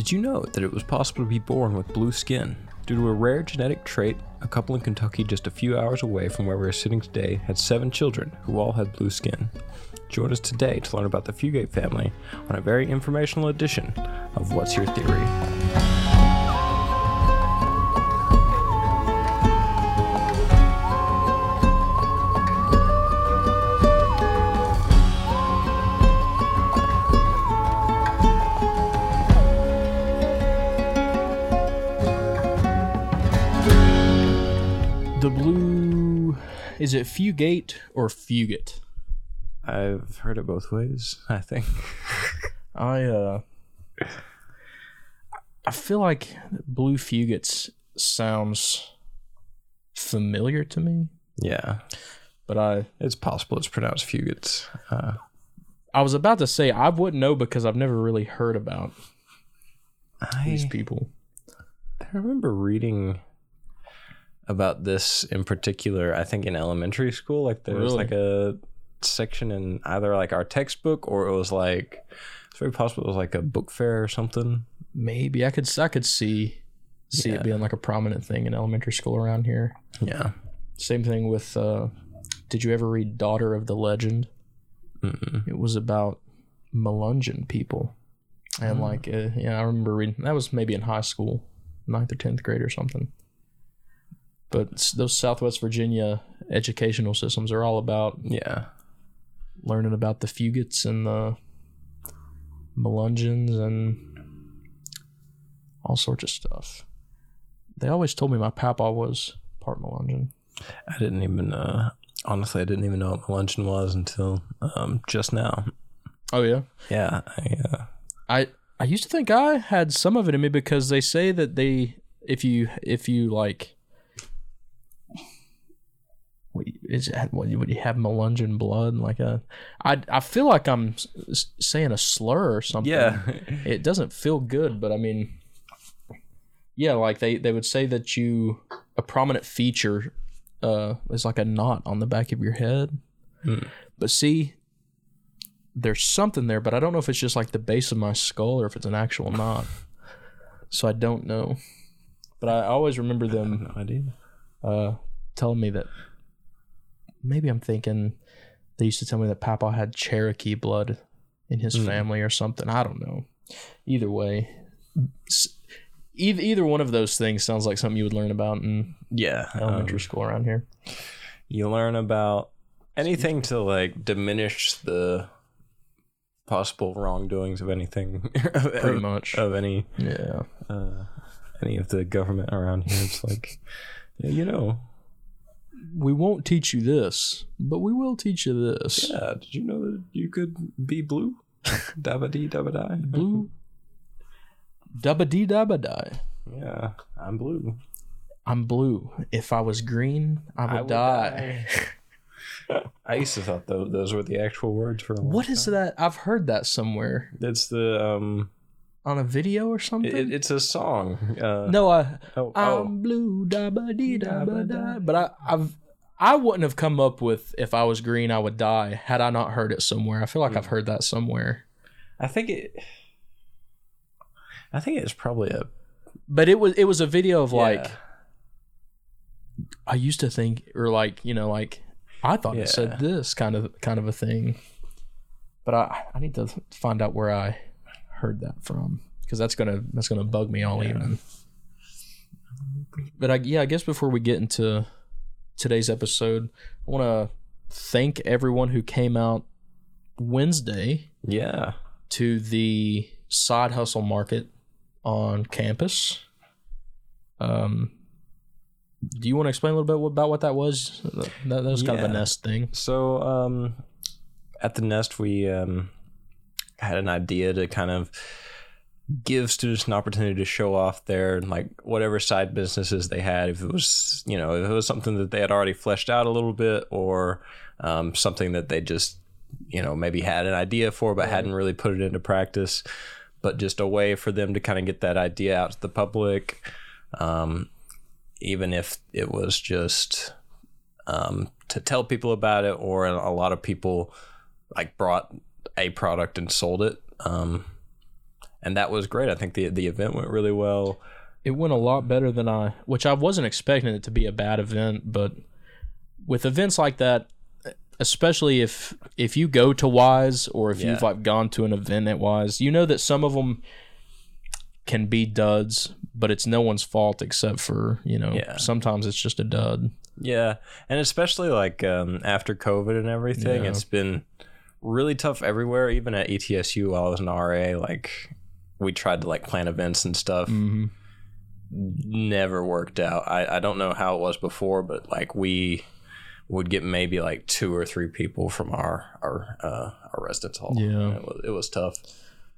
Did you know that it was possible to be born with blue skin? Due to a rare genetic trait, a couple in Kentucky just a few hours away from where we are sitting today had seven children who all had blue skin. Join us today to learn about the Fugate family on a very informational edition of What's Your Theory? Is it fugate or fugate? I've heard it both ways, I think. I uh I feel like blue fugates sounds familiar to me, Yeah, but I it's possible it's pronounced Fugates. Uh, I was about to say I wouldn't know because I've never really heard about these people. I remember reading about this in particular, I think in elementary school. Like there was Really? like a section in either like our textbook or it was like it's very possible it was like a book fair or something. Maybe I could I could see see Yeah. it being like a prominent thing in elementary school around here. Yeah. Same thing with uh did you ever read Daughter of the Legend? Mm-mm. It was about Melungeon people. And like, uh, yeah, I remember reading that was maybe in high school, ninth or 10th grade or something. But those Southwest Virginia educational systems are all about Yeah. learning about the Fugates and the Melungeons and all sorts of stuff. They always told me my papa was part Melungeon. I didn't even uh honestly I didn't even know what Melungeon was until um just now. Oh, yeah? Yeah. I, uh, I I used to think I had some of it in me because they say that they if you if you like what you- is it, what you, what you have Melungeon blood like a I I feel like I'm saying a slur or something. yeah. It doesn't feel good, but I mean yeah, like they they would say that you a prominent feature uh is like a knot on the back of your head. Hmm. But see, there's something there, but I don't know if it's just like the base of my skull or if it's an actual knot. So I don't know. But I always remember them no idea. uh, telling me that maybe I'm thinking they used to tell me that Papa had Cherokee blood in his Hmm. family or something. I don't know. Either way, either either one of those things sounds like something you would learn about in Yeah. elementary um, school around here. you learn about anything to like diminish the possible wrongdoings of anything Pretty of, much. of any Yeah. uh any of the government around here it's like you know We won't teach you this, but we will teach you this. yeah did you know that you could be blue dabba dee dabba die Blue. Dabba dee dabba die. yeah i'm blue I'm blue. If I was green, I would, I would die. i used to thought those, those were the actual words for a long What is time. that? I've heard that somewhere it's the um on a video or something. it, it's a song uh no, I oh, I'm oh. blue, dabba dee dabba die. But I, I've I wouldn't have come up with if I was green, I would die had I not heard it somewhere. I feel like I've heard that somewhere. i think it i think it's probably a But it was it was a video of like I used to think or like you know like I thought Yeah. it said this kind of kind of a thing. But I I need to find out where I heard that from because that's gonna that's gonna bug me all Yeah. evening. But I yeah I guess before we get into today's episode, I want to thank everyone who came out Wednesday yeah to the side hustle market on campus. Um, do you want to explain a little bit about what that was? That, that was kind of a nest thing. So um, at the nest, we um, had an idea to kind of give students an opportunity to show off their like whatever side businesses they had. If it was you know if it was something that they had already fleshed out a little bit, or um, something that they just you know maybe had an idea for but hadn't really put it into practice. But just a way for them to kind of get that idea out to the public. Um, even if it was just um, to tell people about it, or a lot of people like brought a product and sold it. Um, and that was great. I think the the event went really well. It went a lot better than I, which I wasn't expecting it to be a bad event, but with events like that, especially if if you go to Wise or if you've like gone to an event at Wise, you know that some of them can be duds, but it's no one's fault except for you know Yeah. sometimes it's just a dud. Yeah, and especially like um, after COVID and everything, Yeah. it's been really tough everywhere. Even at ETSU, while I was an RA, like we tried to like plan events and stuff. Mm-hmm. Never worked out. I I don't know how it was before, but like we would get maybe like two or three people from our our uh, our residence hall. Yeah. It was it was tough.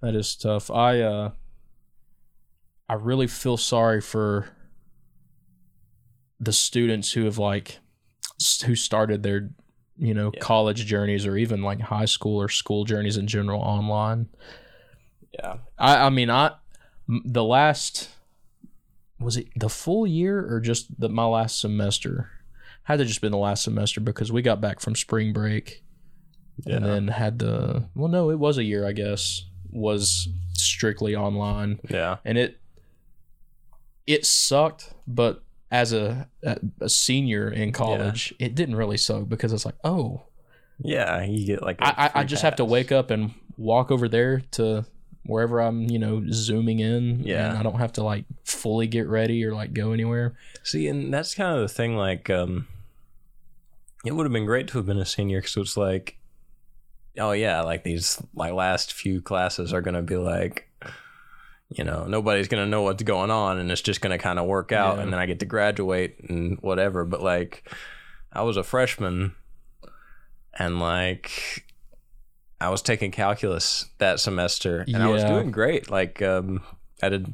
That is tough. I uh I really feel sorry for the students who have like who started their you know Yeah. college journeys or even like high school or school journeys in general online. Yeah, I I mean I, the last was it the full year or just the my last semester? Had to just been the last semester because we got back from spring break yeah, and then had the well no it was a year I guess was strictly online yeah, and it it sucked but as a a, a senior in college it didn't really suck because it's like oh yeah. You get like I just have to wake up and walk over there to wherever I'm you know zooming in Yeah. and I don't have to like fully get ready or like go anywhere See, and that's kind of the thing. Like, um, it would have been great to have been a senior because it's like, oh yeah, like these like last few classes are gonna be like, you know, nobody's gonna know what's going on, and it's just gonna kind of work out, Yeah. and then I get to graduate and whatever. But like, I was a freshman, and like. I was taking calculus that semester, and I was doing great. Like, um, I did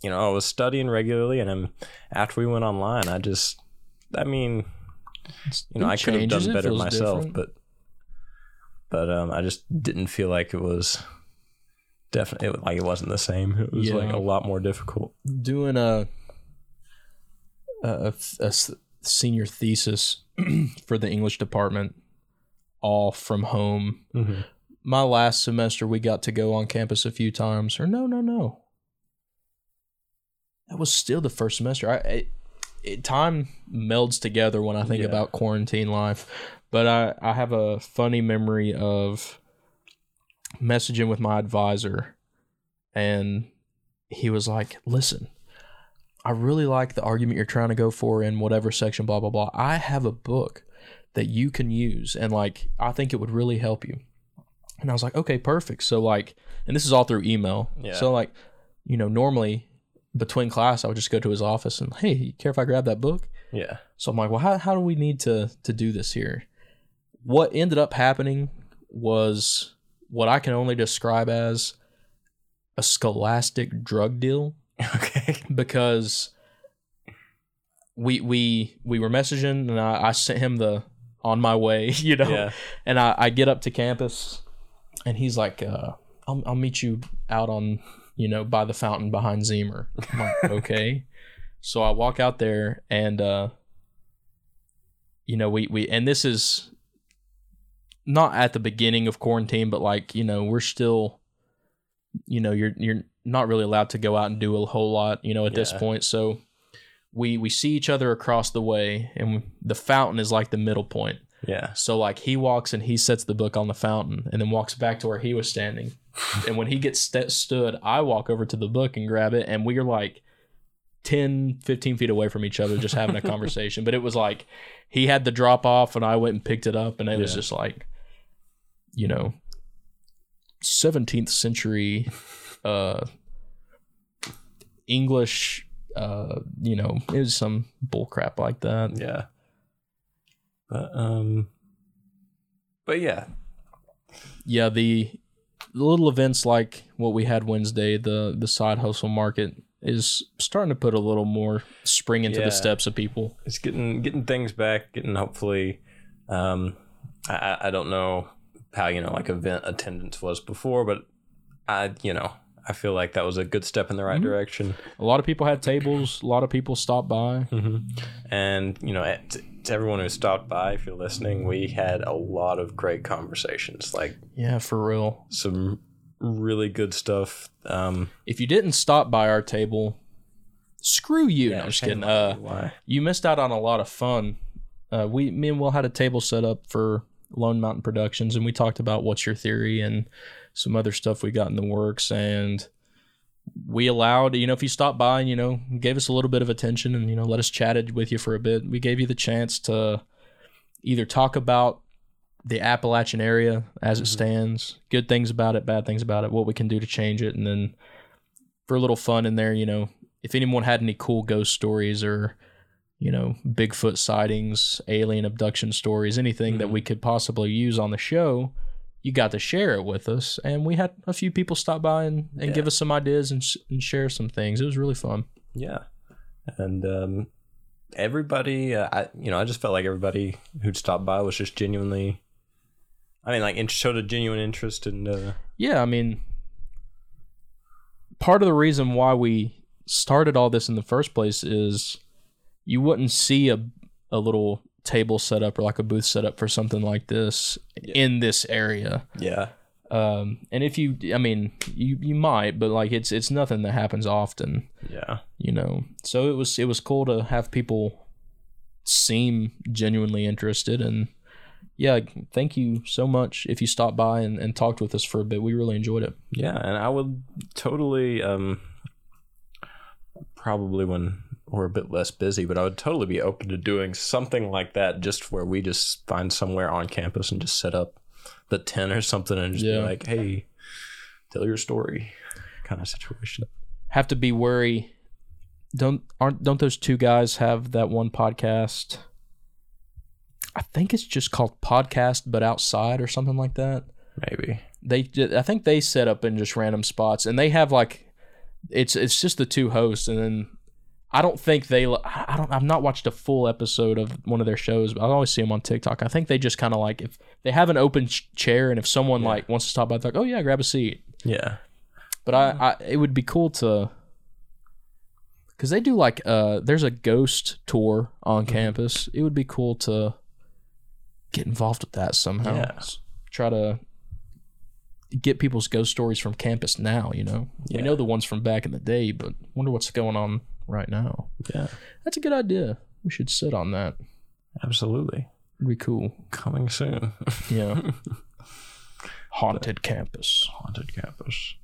you know, I was studying regularly, and then after we went online, I just, I mean, you know, It I could have done better myself, different. but, but um, I just didn't feel like it was definitely it, like it wasn't the same. It was like a lot more difficult. doing a a senior thesis for the English department all from home. Mm-hmm. My last semester we got to go on campus a few times. Or no, no, no. That was still the first semester. I it, it, time melds together when I think Yeah. about quarantine life. But I I have a funny memory of messaging with my advisor and he was like, "Listen, I really like the argument you're trying to go for in whatever section, blah, blah, blah. I have a book that you can use, and like, I think it would really help you. And I was like, okay, perfect. So, like, and this is all through email. Yeah. So, like, you know, normally between class, I would just go to his office and, hey, you care if I grab that book? Yeah, So I'm like, well, how, how do we need to to do this here? What ended up happening was what I can only describe as a scholastic drug deal okay, because we we we were messaging and I, I sent him the on my way, you know, yeah, and I, I get up to campus and he's like, uh, I'll, I'll meet you out on, you know, by the fountain behind Zehmer. I'm like, okay. So I walk out there and, uh, you know, we, we, and this is not at the beginning of quarantine, but like, you know, we're still, you know, you're, you're not really allowed to go out and do a whole lot, you know, at this point. So we, we see each other across the way and the fountain is like the middle point. yeah, So like he walks and he sets the book on the fountain and then walks back to where he was standing. and when he gets st- stood, I walk over to the book and grab it and we are like 10, 15 feet away from each other just having a conversation. But it was like he had the drop off and I went and picked it up and it was just like, you know, 17th century uh English uh you know, it was some bull crap like that. yeah. But um, but yeah, yeah the, the little events like what we had wednesday the the side hustle market is starting to put a little more spring into Yeah. the steps of people it's getting getting things back, getting hopefully. Um, I- I don't know how you know like event attendance was before, but I you know I feel like that was a good step in the right Mhm. direction. a lot of people had tables a lot of people stopped by Mm-hmm. And you know, to everyone who stopped by, if you're listening, we had a lot of great conversations, like yeah for real some really good stuff. Um, If you didn't stop by our table, screw you. no, I'm just kidding. Uh, you missed out on a lot of fun. Uh, we, me and Will had a table set up for Lone Mountain Productions, and we talked about what's your theory and some other stuff we got in the works. And we allowed, you know, if you stopped by and you know gave us a little bit of attention and you know let us chatted with you for a bit, we gave you the chance to either talk about the Appalachian area as it Mhm. stands, good things about it, bad things about it, what we can do to change it, and then for a little fun in there, you know, if anyone had any cool ghost stories or you know Bigfoot sightings, alien abduction stories, anything that Mhm. we could possibly use on the show, you got to share it with us, and we had a few people stop by and, and Yeah. give us some ideas and, and share some things. It was really fun. Yeah, and um, everybody, uh, I you know, I just felt like everybody who'd stopped by was just genuinely. I mean, like, showed a genuine interest in. Uh, Yeah, I mean, part of the reason why we started all this in the first place is you wouldn't see a a little table set up or like a booth set up for something like this Yeah. in this area. yeah, Um, and if you, I mean, you you might, but like it's it's nothing that happens often, yeah, you know. So it was it was cool to have people seem genuinely interested and. Yeah, thank you so much if you stopped by and, and talked with us for a bit. We really enjoyed it. yeah, and I would totally, um, probably when we're a bit less busy, but I would totally be open to doing something like that, just where we just find somewhere on campus and just set up the tent or something, and just Yeah. be like, "Hey, tell your story," kind of situation. have to be wary. Don't aren't don't those two guys have that one podcast? I think it's just called podcast, but outside or something like that. Maybe. They, I think they set up in just random spots, and they have like, it's it's just the two hosts, and then I don't think they. I don't. I've not watched a full episode of one of their shows, but I always see them on TikTok. I think they just kind of like if they have an open ch- chair, and if someone Yeah. like wants to stop by, they're like, oh yeah, grab a seat. Yeah. But I, I it would be cool to because they do like uh there's a ghost tour on campus. It would be cool to get involved with that somehow. Yeah. Try to get people's ghost stories from campus now, you know. We know the ones from back in the day, but wonder what's going on right now. Yeah. That's a good idea. We should sit on that. Absolutely. It'd be cool. Coming soon. Yeah. Haunted campus. Haunted campus.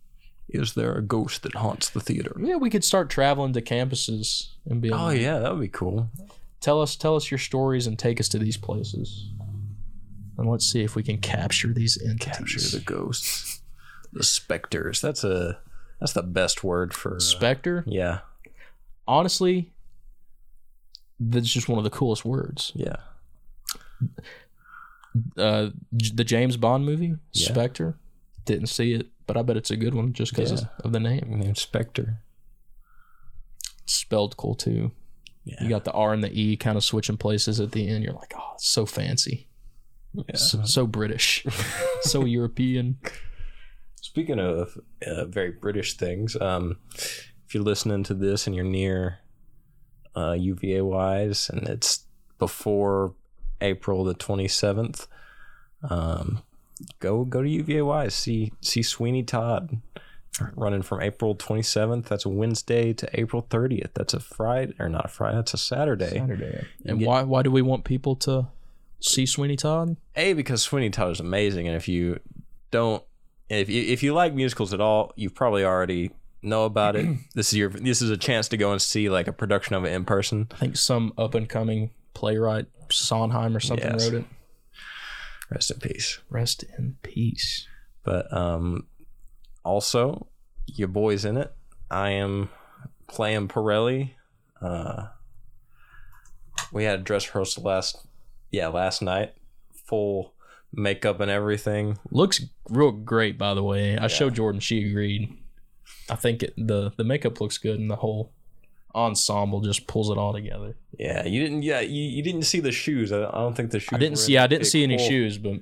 Is there a ghost that haunts the theater? Yeah, we could start traveling to campuses and be Oh yeah, that would be cool. tell us tell us your stories and take us to these places and let's see if we can capture these entities Capture the ghosts, the specters. That's a that's the best word for. Uh, specter yeah, honestly that's just one of the coolest words. Yeah, uh the james bond movie Yeah. spectre. Didn't see it but i bet it's a good one just because Yeah. of the name. Named Spectre. spelled cool too. Yeah, you got the r and the e kind of switching places at the end. You're like oh it's so fancy. Yeah. so, so british. So european. Speaking of uh, very British things, um, if you're listening to this and you're near uh, UVA wise and it's before April the 27th, um, go go to UVA wise. See see Sweeney Todd running from April 27th. That's a Wednesday to April 30th. That's a Friday or not a Friday. That's a Saturday. saturday and get- why why do we want people to see sweeney todd A because Sweeney Todd is amazing, and if you don't, if you if you like musicals at all, you've probably already know about it. this is your this is a chance to go and see like a production of it in person. I think some up and coming playwright, Sondheim or something, Yes. wrote it. Rest in peace. Rest in peace. But um, also your boy's in it. I am playing Pirelli. Uh, we had a dress rehearsal last yeah last night, full makeup and everything. Looks real great, by the way. I showed Jordan; she agreed. I think it, the the makeup looks good, and the whole ensemble just pulls it all together. Yeah, you didn't. Yeah, you, you didn't see the shoes. I, I don't think the shoes. I didn't see. in I didn't see any shoes, but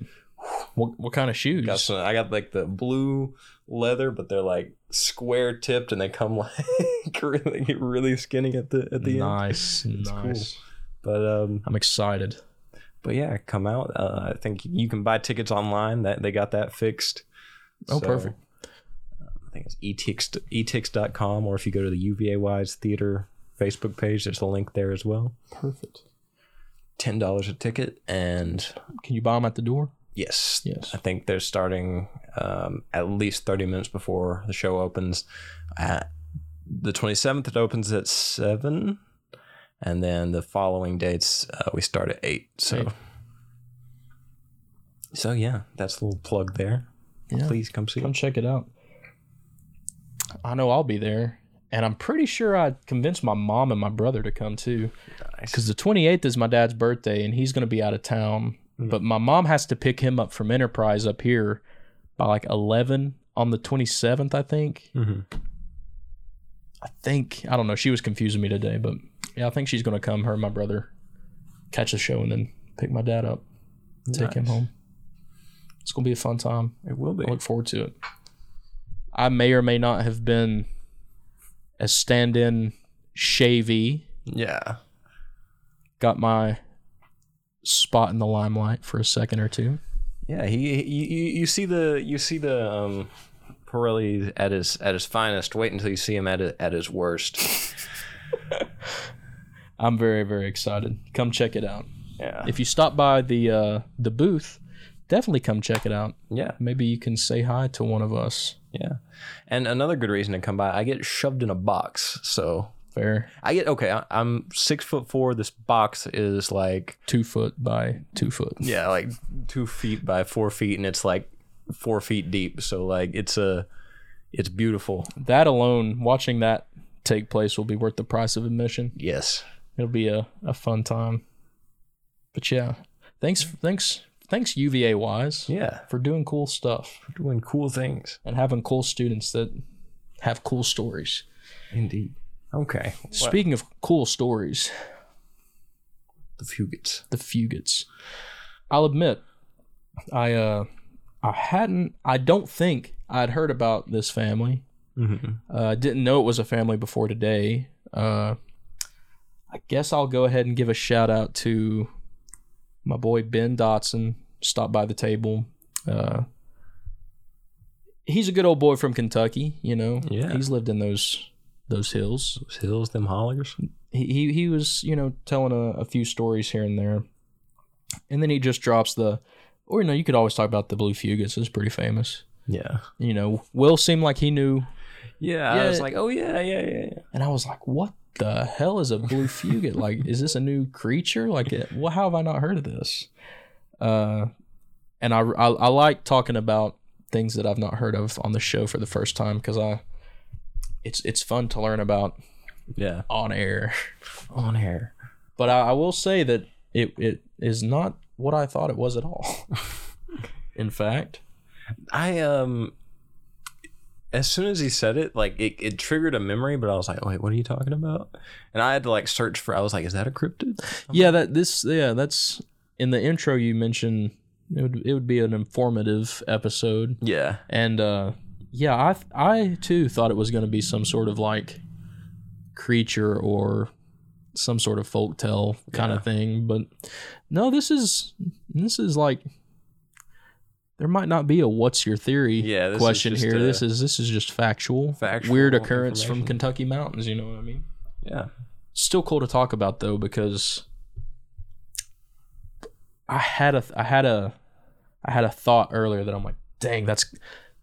what what kind of shoes? Got some, I got like the blue leather, but they're like square tipped, and they come like really really skinny at the at the end. nice, cool. nice. But um, I'm excited. but yeah, come out. Uh, I think you can buy tickets online. That they got that fixed. Oh, So, perfect. I think it's etix etix.com, or if you go to the UVA Wise Theater Facebook page, there's a link there as well. Perfect. Ten dollars a ticket, and Can you buy them at the door? yes, Yes. I think they're starting um, at least thirty minutes before the show opens. At the twenty seventh, it opens at seven, and then the following dates uh, we start at eight. So, Eight. so yeah, that's a little plug there. Yeah. Please come see. Come it. check it out. I know I'll be there, and I'm pretty sure I convinced my mom and my brother to come too. Nice. Because the 28th is my dad's birthday, and he's going to be out of town. But my mom has to pick him up from Enterprise up here by like 11 on the 27th, I think. Mhm. I think I don't know. She was confusing me today, but yeah, I think she's going to come. Her and my brother catch the show and then pick my dad up, take him home. It's going to be a fun time. It will be. I look forward to it. I may or may not have been a stand-in shavy. Yeah. Got my spot in the limelight for a second or two. Yeah, he, he you, you see the you see the um Pirelli at his at his finest. Wait until you see him at at his worst. I'm very very excited. Come check it out. Yeah. If you stop by the uh, the booth, definitely come check it out. yeah. Maybe you can say hi to one of us. Yeah. And another good reason to come by, I get shoved in a box. So Fair. I get okay, I, I'm six foot four. This box is like Two foot by two foot. yeah, like two feet by four feet, and it's like four feet deep. So like it's a it's beautiful. That alone, watching that take place will be worth the price of admission. Yes. It'll be a, a fun time. But yeah, thanks thanks thanks UVA wise Yeah. for doing cool stuff For Doing cool things. and having cool students that have cool stories. Indeed. Okay. Speaking of cool stories, the Fugits. the Fugits. I'll admit, I uh, I hadn't. I don't think I'd heard about this family. Mm-hmm. Uh, I didn't know it was a family before today. Uh, I guess I'll go ahead and give a shout out to my boy Ben Dotson. Stopped by the table. Uh, he's a good old boy from Kentucky. You know, Yeah. he's lived in those those hills. Those hills, them hollers. he he, he was you know telling a, a few stories here and there and then he just drops the or you know you could always talk about the blue fugits it's pretty famous Yeah. you know will seemed like he knew Yeah, Yeah. I was like, oh yeah, yeah, yeah, yeah. and i was like what the hell is a blue fugit like is this a new creature like it, well how have i not heard of this uh and I, I i like talking about things that i've not heard of on the show for the first time because i it's it's fun to learn about Yeah. on air On air. but I, I will say that it it is not what I thought it was at all. In fact, I um as soon as he said it, like it, it triggered a memory, but I was like, wait, what are you talking about? And I had to like search for I was like, is that a cryptid? yeah, that this yeah that's in the intro you mentioned. It would it would be an informative episode, Yeah. and uh, yeah, I I too thought it was going to be some sort of like creature or some sort of folktale kind Yeah. of thing, but no, this is this is like. There might not be a "What's your theory?" Yeah, question here. this is this is just factual, Factual weird occurrence from. Kentucky mountains. You know what I mean? Yeah. Still cool to talk about though because I had a I had a I had a thought earlier that I'm like, dang, that's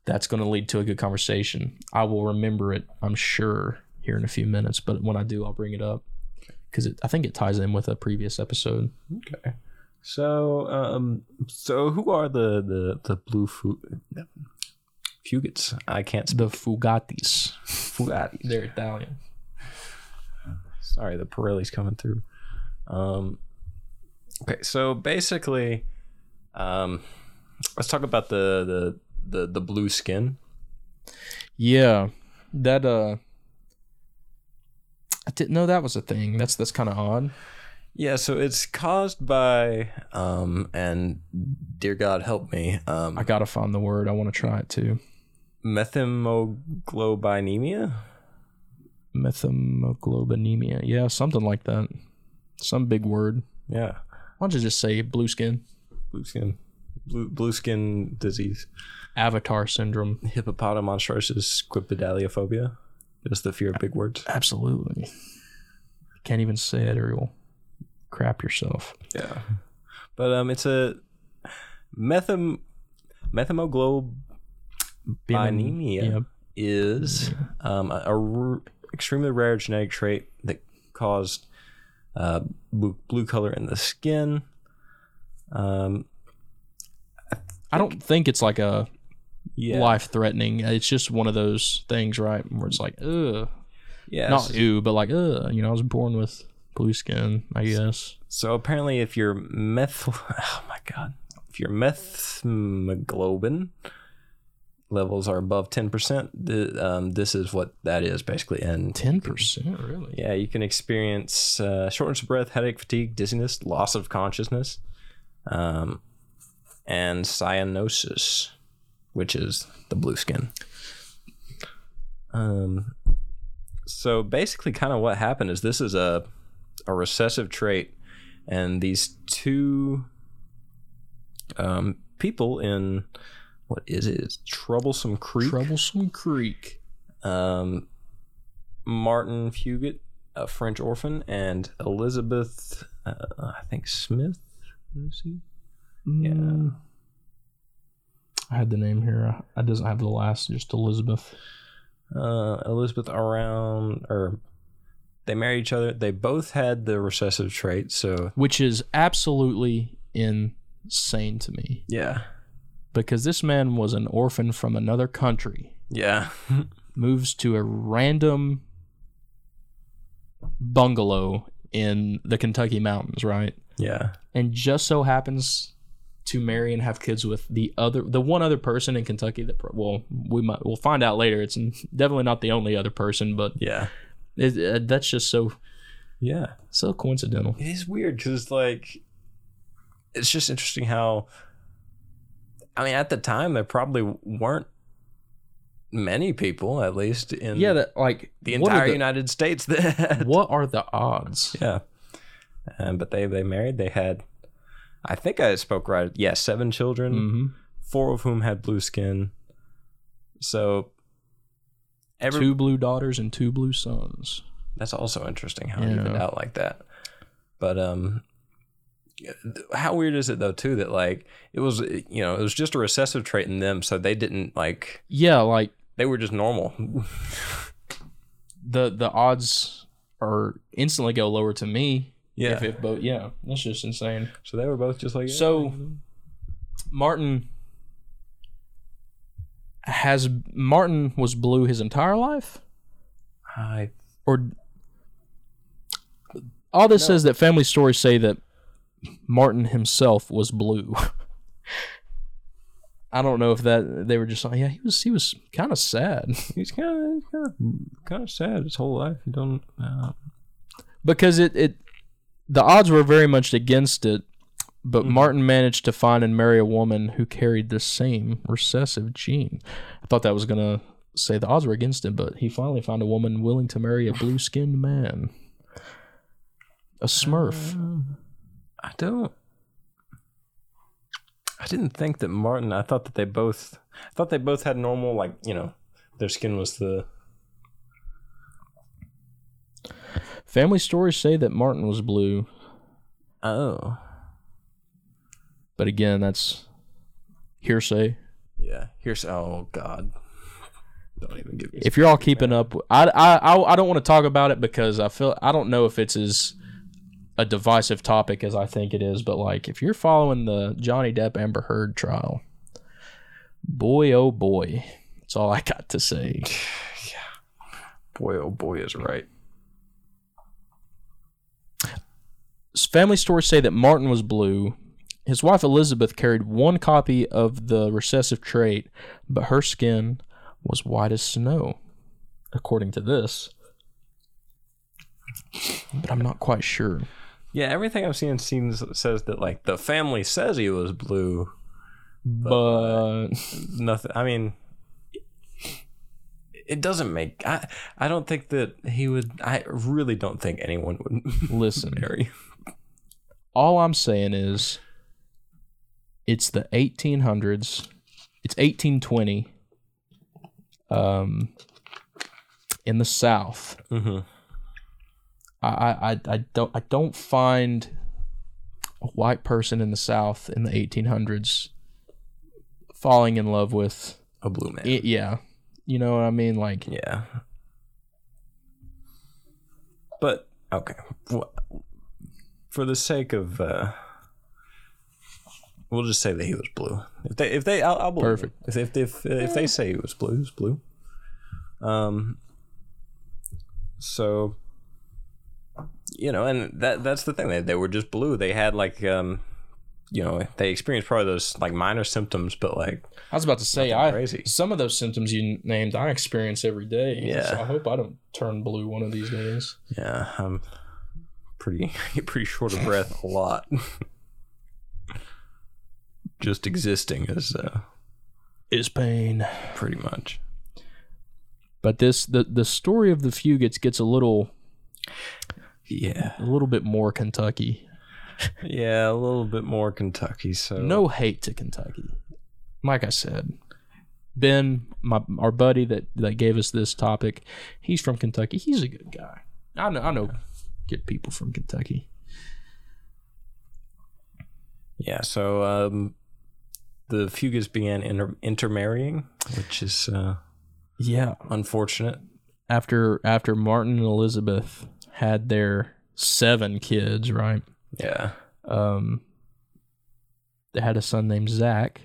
that's going to lead to a good conversation. I will remember it, I'm sure, here in a few minutes. But when I do, I'll bring it up because I think it ties in with a previous episode. Okay. So um so who are the the the blue fu- fugits? I can't speak The Fugatis. Fugatis. They're Italian. Sorry, the Pirelli's coming through. Um, okay, so basically, um, let's talk about the the the, the blue skin. Yeah, that uh, I didn't know that was a thing. That's that's kind of odd. Yeah, so it's caused by um, and dear God help me, um, I gotta find the word. I want to try it too. methemoglobinemia. Methemoglobinemia. Yeah, something like that. Some big word. Yeah, Why don't you just say blue skin? blue skin. blue, blue skin disease. Avatar syndrome. Hippopotamonstrosis squipedaliophobia. Just the fear of big words. Absolutely. Can't even say it you'll crap yourself. Yeah. But um, it's a methem methemoglobinemia Yep. is um, a, a r- extremely rare genetic trait that caused uh, blue, blue color in the skin. Um, I don't think it's like a yeah, life threatening. It's just one of those things, right? Where it's like, ugh. yeah. Not ew, but like, ugh. You know, I was born with blue skin, I guess. So apparently, if your meth, oh my god, if your methemoglobin levels are above ten percent, um, this is what that is basically. And 10%, really? yeah, you can experience uh, shortness of breath, headache, fatigue, dizziness, loss of consciousness, um, and cyanosis, which is the blue skin. Um, so basically, kind of what happened is this is a a recessive trait, and these two um, people in what is it? It's Troublesome Creek. Troublesome Creek. um, Martin Fugit, a French orphan, and Elizabeth, uh, I think Smith. Is he? Yeah. Mm. I had the name here. I- I doesn't have the last, just Elizabeth. Uh, Elizabeth around, or they married each other. They both had the recessive trait, so Which is absolutely insane to me. yeah, Because this man was an orphan from another country, yeah, moves to a random bungalow in the Kentucky mountains, right? yeah, and just so happens to marry and have kids with the other the one other person in Kentucky that well we might we'll find out later it's definitely not the only other person but yeah, it, uh, that's just so yeah. so coincidental. It is weird because like it's just interesting how I mean at the time there probably weren't many people at least in yeah that like the entire the- United States that what are the odds? Yeah. Um, but they they married they had I think I spoke right yeah seven children hmm four of whom had blue skin. So every two blue daughters and two blue sons. That's also interesting how it Yeah. evened out like that. But um how weird is it though too that like it was you know it was just a recessive trait in them so they didn't like yeah like they were just normal. The the odds are instantly go lower to me yeah. if it both yeah that's just insane. So they were both just like So- Martin has Martin was blue his entire life, I or all this says that family stories say that Martin himself was blue. I don't know if that they were just like, yeah, he was he was kind of sad he's kind of kind of kind of sad his whole life he don't uh, because it it the odds were very much against it. But mm-hmm. Martin managed to find and marry a woman who carried the same recessive gene. I thought that was gonna say the odds were against him, but he finally found a woman willing to marry a blue skinned man. A smurf. Uh, I don't I didn't think that Martin I thought that they both I thought they both had normal like you know their skin was the Family stories say that Martin was blue, oh but again, that's hearsay. Yeah. hearsay. oh god. Don't even give me. If you're all keeping up, I, I, I, I don't want to talk about it because I feel I don't know if it's as a divisive topic as I think it is, but like if you're following the Johnny Depp Amber Heard trial, boy oh boy, that's all I got to say. Yeah, boy, oh boy, is right. Family stories say that Martin was blue. His wife Elizabeth carried one copy of the recessive trait, but her skin was white as snow, according to this. But I'm not quite sure. Yeah, everything I've seen seems says that like the family says he was blue. But Nothing. I mean, it doesn't make. I I don't think that he would. I really don't think anyone would listen, marry. all I'm saying is it's the 1800s. It's 1820. Um, in the South. Mm-hmm. I, I, I don't I don't find a white person in the South in the 1800s falling in love with A blue man. it, yeah you know what I mean like Yeah. But okay, for the sake of, uh, we'll just say that he was blue. If they, if they, I'll, I'll believe Perfect. If if if, if they say he was blue, he was blue. Um. So. You know, and that that's the thing. They they were just blue. They had like um. You know, they experienced probably those like minor symptoms, but like I was about to say I crazy. some of those symptoms you named I experience every day Yeah. so I hope I don't turn blue one of these days Yeah, I'm pretty pretty short of breath a lot. Just existing is uh, is pain pretty much. but this the the story of the Fugits gets a little Yeah, a little bit more Kentucky yeah, a little bit more Kentucky. So no hate to Kentucky. Like I said, Ben, my our buddy that that gave us this topic, he's from Kentucky. He's a good guy. I know. I know. Get people from Kentucky. yeah. So um, the Fugits began inter- intermarrying, which is uh, Yeah. unfortunate. After after Martin and Elizabeth had their seven kids, right? Yeah, Um, they had a son named Zach,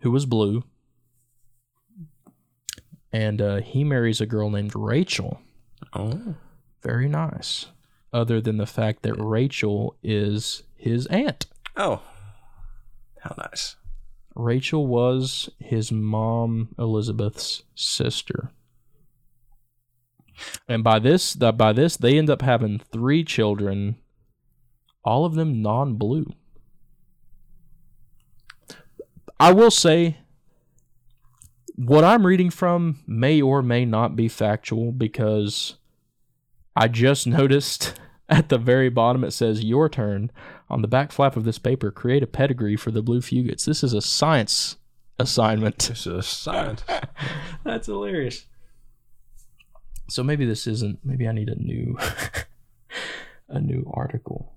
who was blue, and uh, he marries a girl named Rachel. oh, Very nice. Other than the fact that Rachel is his aunt. oh, how nice. Rachel was his mom Elizabeth's sister. And by this by this they end up having three children, all of them non-blue. I will say what I'm reading from may or may not be factual because I just noticed at the very bottom it says your turn on the back flap of this paper create a pedigree for the blue fugits. This is a science assignment. This is science. That's hilarious. So maybe this isn't maybe I need a new a new article.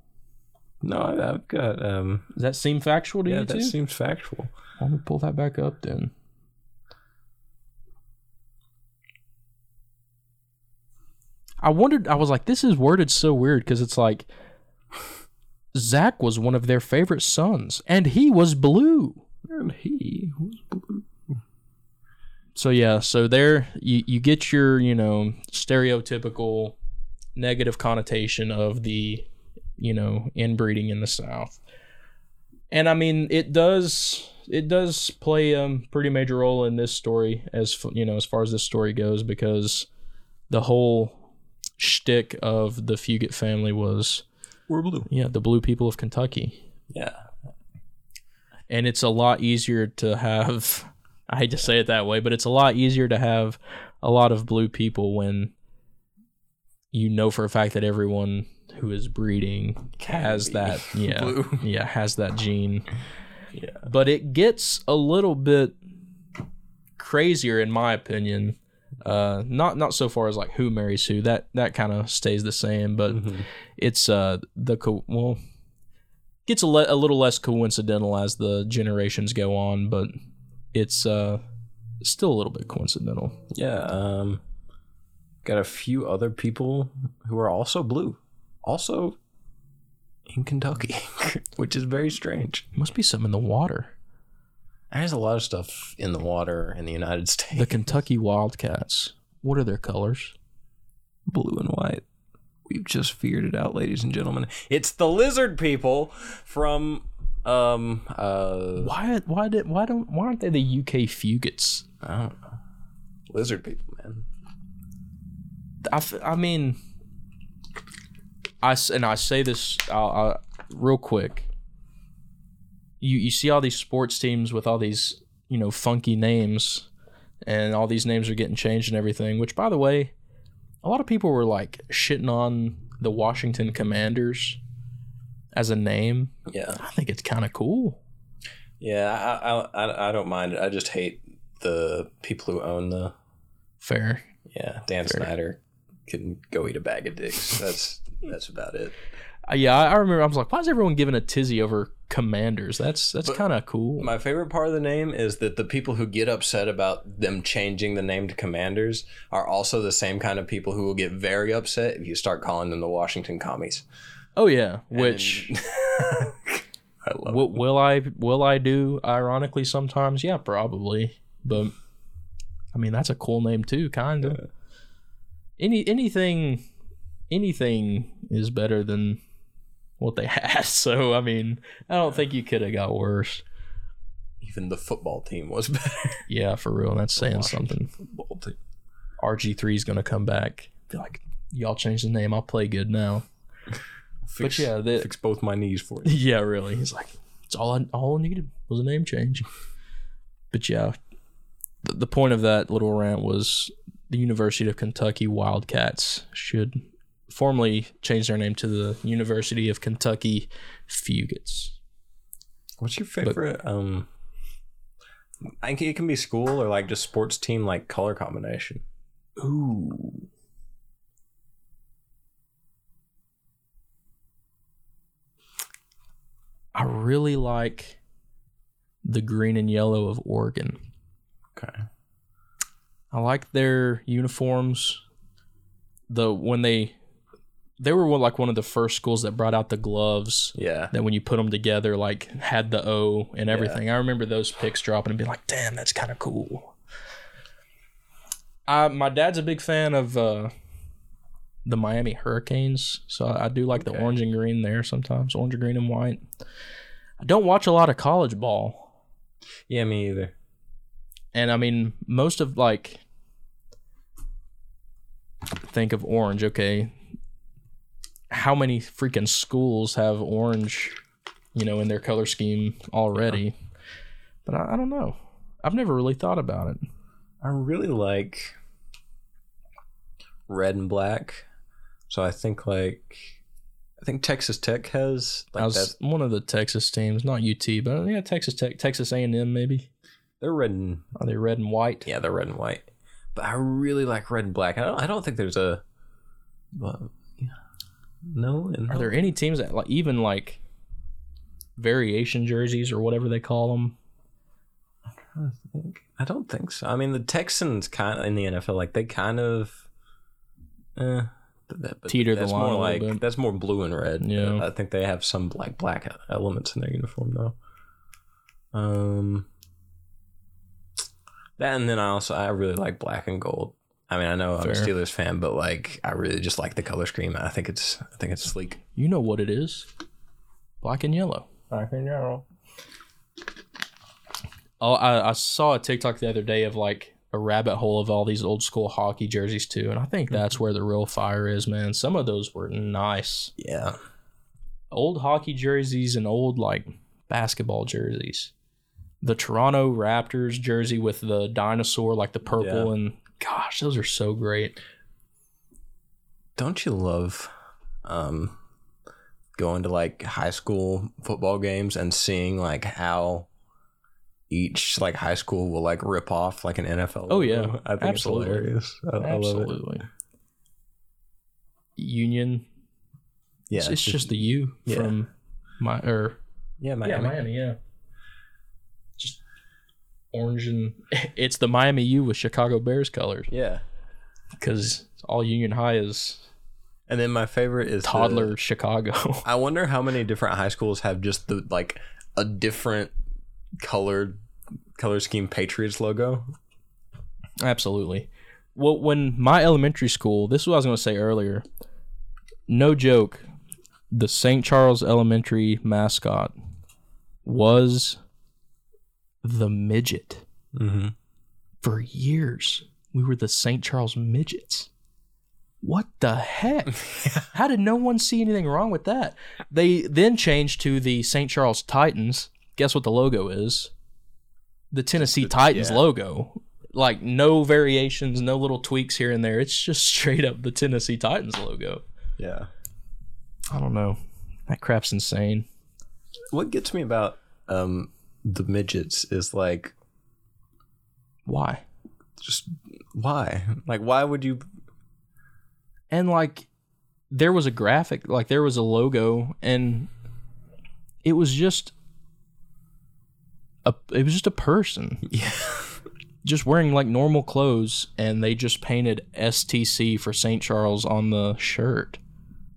no, I've got um. Does that seem factual to Yeah, you that too? seems factual. Let me pull that back up then. I wondered, I was like, this is worded so weird because it's like Zach was one of their favorite sons and he was blue. And he was blue. So yeah, so there you, you get your, you know, stereotypical negative connotation of the, you know, inbreeding in the South. And I mean, it does it does play a pretty major role in this story as you know, as far as this story goes because the whole shtick of the Fugit family was We're blue. yeah, the blue people of Kentucky Yeah. and it's a lot easier to have I hate to say it that way, but it's a lot easier to have a lot of blue people when you know for a fact that everyone who is breeding has be that yeah blue. yeah has that gene Yeah. but it gets a little bit crazier in my opinion uh not not so far as like who marries who that that kind of stays the same but it's uh the co- well gets a, le- a little less coincidental as the generations go on but it's uh still a little bit coincidental Yeah. Um, got a few other people who are also blue, also in Kentucky, which is very strange. must be something in the water There's a lot of stuff in the water in the United States. the kentucky wildcats what are their colors blue and white. We've just figured it out, ladies and gentlemen. It's the lizard people from um uh why why did why don't why aren't they the uk fugits I don't know. Lizard people, man. I, f- I mean, I and I say this uh, uh, real quick. You you see all these sports teams with all these you know funky names, and all these names are getting changed and everything. Which, by the way, a lot of people were like shitting on the Washington Commanders as a name, Yeah. I think it's kind of cool. Yeah, I, I I don't mind it. I just hate the people who own the Fair. yeah. Dan Fair. Snyder can go eat a bag of dicks. That's that's about it. Uh, yeah, I remember. I was like, why is everyone giving a tizzy over Commanders? That's that's kind of cool. My favorite part of the name is that the people who get upset about them changing the name to Commanders are also the same kind of people who will get very upset if you start calling them the Washington Commies. oh yeah, And- which I love. will, will I will I do? Ironically, sometimes, yeah, probably. But I mean, that's a cool name too, kind of. Any anything anything is better than what they had. So I mean, I don't think you could have got worse. Even the football team was better. Yeah, for real. That's saying Washington something. football team. RG 3 is gonna come back. Be like, y'all change the name. I'll play good now. Fix, yeah, the- fix both my knees for you. yeah, really. He's like, it's all I all I needed was a name change. But yeah, the, the point of that little rant was the University of Kentucky Wildcats should formally change their name to the University of Kentucky Fugates. What's your favorite? um, I think it can be school or like just sports team like color combination. Ooh. I really like the green and yellow of Oregon. Okay. I like their uniforms. The when they they were like one of the first schools that brought out the gloves Yeah. that when you put them together like had the O and everything. I remember those pics dropping and being like, "Damn, that's kind of cool." I my dad's a big fan of uh, the Miami Hurricanes, so I, I do like the orange and green there sometimes, orange, green, and white. I don't watch a lot of college ball. Yeah, me either. And I mean, most of like think of orange, okay. How many freaking schools have orange, you know, in their color scheme already? But I, I don't know. I've never really thought about it. I really like red and black. So I think like I think Texas Tech has I was that. one of the Texas teams, not UT, but yeah, Texas Tech, Texas A and M, maybe. They're red and Are they red and white? yeah, they're red and white. But I really like red and black. I don't. I don't think there's a. No, and Are there any teams that like even like variation jerseys or whatever they call them? I think I don't think so. I mean, the Texans kind of in the NFL, like they kind of, eh, that, Teeter the that's line more like that's more blue and red. Yeah. I think they have some like black elements in their uniform though. Um, that and then I also I really like black and gold. I mean, I know I'm a Steelers fan, but like I really just like the color scheme. I think it's I think it's sleek. You know what it is? Black and yellow. Black and yellow. Oh, I, I saw a TikTok the other day of like a rabbit hole of all these old school hockey jerseys too, and I think mm-hmm. that's where the real fire is, man. Some of those were nice. Yeah, Old hockey jerseys and old like basketball jerseys. The Toronto Raptors jersey with the dinosaur, like the purple, Yeah. and gosh, those are so great. don't you love um going to like high school football games and seeing like how each like high school will like rip off like an NFL Oh, yeah. I think Absolutely. it's hilarious I, I love it Absolutely. Union. yeah it's, it's just the U Yeah. from my or yeah Miami. Yeah, Miami. Yeah, just orange and it's the Miami U with Chicago Bears colors yeah because all Union High is and then my favorite is the- toddler Chicago. I wonder how many different high schools have just the like a different colored color scheme Patriots logo Absolutely. Well, when my elementary school, this is what I was going to say earlier. No joke, the St. Charles Elementary mascot was the midget. mm-hmm. For years, we were the St. Charles Midgets. What the heck? How did no one see anything wrong with that? They then changed to the St. Charles Titans. Guess what the logo is? The Tennessee Titans yeah. logo. Like no variations, no little tweaks here and there. It's just straight up the Tennessee Titans logo. yeah I don't know. That crap's insane. What gets me about um the midgets is like Why? just why? Like why would you And like there was a graphic, like there was a logo and it was just a it was just a person Yeah. just wearing like normal clothes and they just painted STC for St. Charles on the shirt.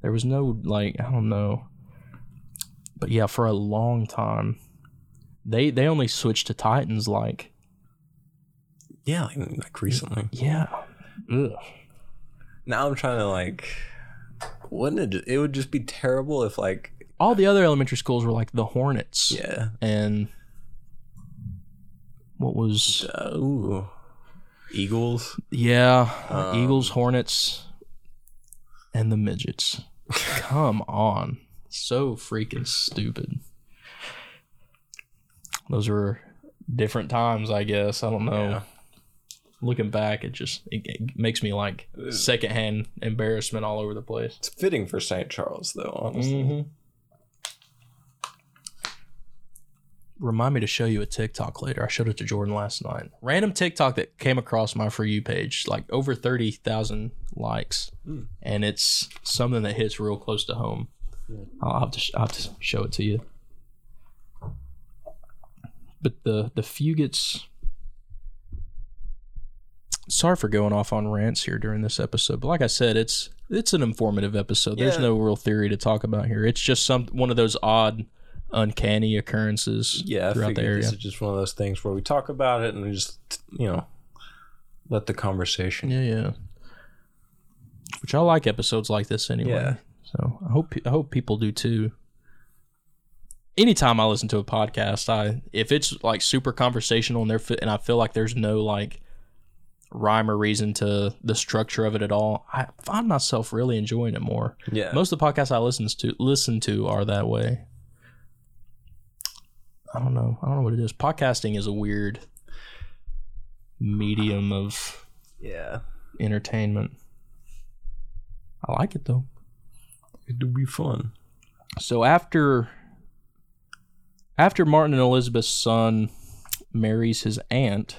There was no like I don't know. But yeah, for a long time they they only switched to Titans like Yeah, like, like recently. yeah. Ugh. Now I'm trying to like wouldn't it it would just be terrible if like All the other elementary schools were like the Hornets yeah. and what was Uh, ooh. Eagles. yeah, Um, Eagles, Hornets and the midgets. Come on. So freaking stupid. Those were different times, I guess. I don't know. Yeah. Looking back, it just it, it makes me like secondhand embarrassment all over the place. It's fitting for St. Charles though, honestly. Mm-hmm. Remind me to show you a TikTok later. I showed it to Jordan last night. Random TikTok that came across my for you page, like over thirty thousand likes, Hmm. and it's something that hits real close to home. I'll have to sh- I'll have to show it to you. But the the Fugates. Sorry for going off on rants here during this episode, but like I said, it's it's an informative episode. There's Yeah. no real theory to talk about here. It's just some one of those odd, uncanny occurrences Yeah, throughout the area. this is just one of those things where we talk about it and we just you know let the conversation. Yeah, yeah. Which I like episodes like this anyway. Yeah. So I hope I hope people do too. Anytime I listen to a podcast, I if it's like super conversational and there and I feel like there's no like rhyme or reason to the structure of it at all, I find myself really enjoying it more. Yeah. Most of the podcasts I listen to listen to are that way. I don't know. I don't know what it is. Podcasting is a weird medium of yeah. entertainment. I like it though. It'd be fun. So after after Martin and Elizabeth's son marries his aunt,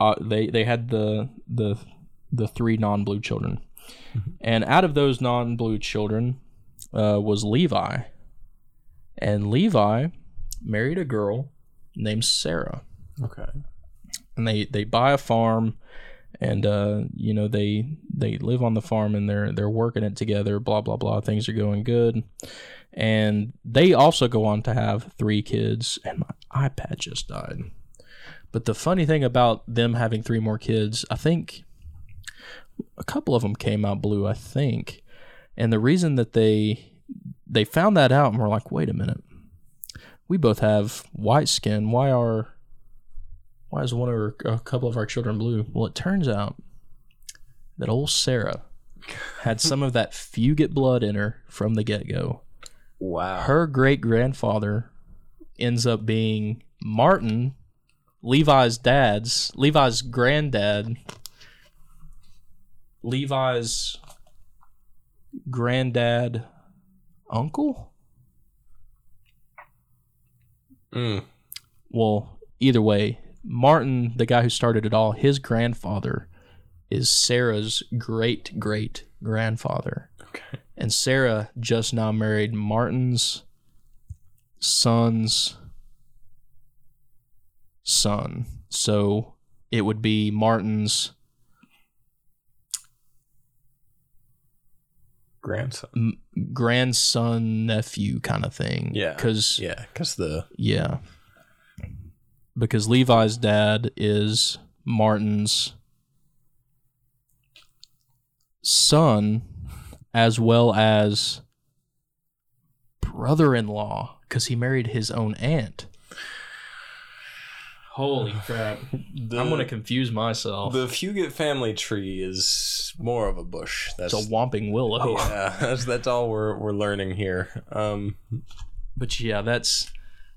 uh, they they had the the the three non-blue children, and out of those non-blue children uh, was Levi, and Levi married a girl named Sarah. Okay. and they they buy a farm and uh you know they they live on the farm and they're they're working it together blah blah blah. Things are going good and they also go on to have three kids and my ipad just died but the funny thing about them having three more kids i think a couple of them came out blue i think and the reason that they they found that out and were like wait a minute we both have white skin why are why is one or a couple of our children blue? Well, it turns out that old Sarah had some of that fugate blood in her from the get go. Wow. Her great grandfather ends up being Martin, Levi's dad's, Levi's granddad, Levi's granddad uncle? Mm. well, either way, Martin, the guy who started it all, his grandfather is Sarah's great great grandfather. Okay. And Sarah just now married Martin's son's son. So it would be Martin's Grandson. m- grandson nephew kind of thing. Yeah. Because Yeah, because the Yeah. Because Levi's dad is Martin's son as well as brother-in-law because he married his own aunt. Holy crap. the I'm going to confuse myself. the Fugate family tree is more of a bush. That's it's a whomping willow. yeah. That's that's all we're we're learning here. Um. but yeah that's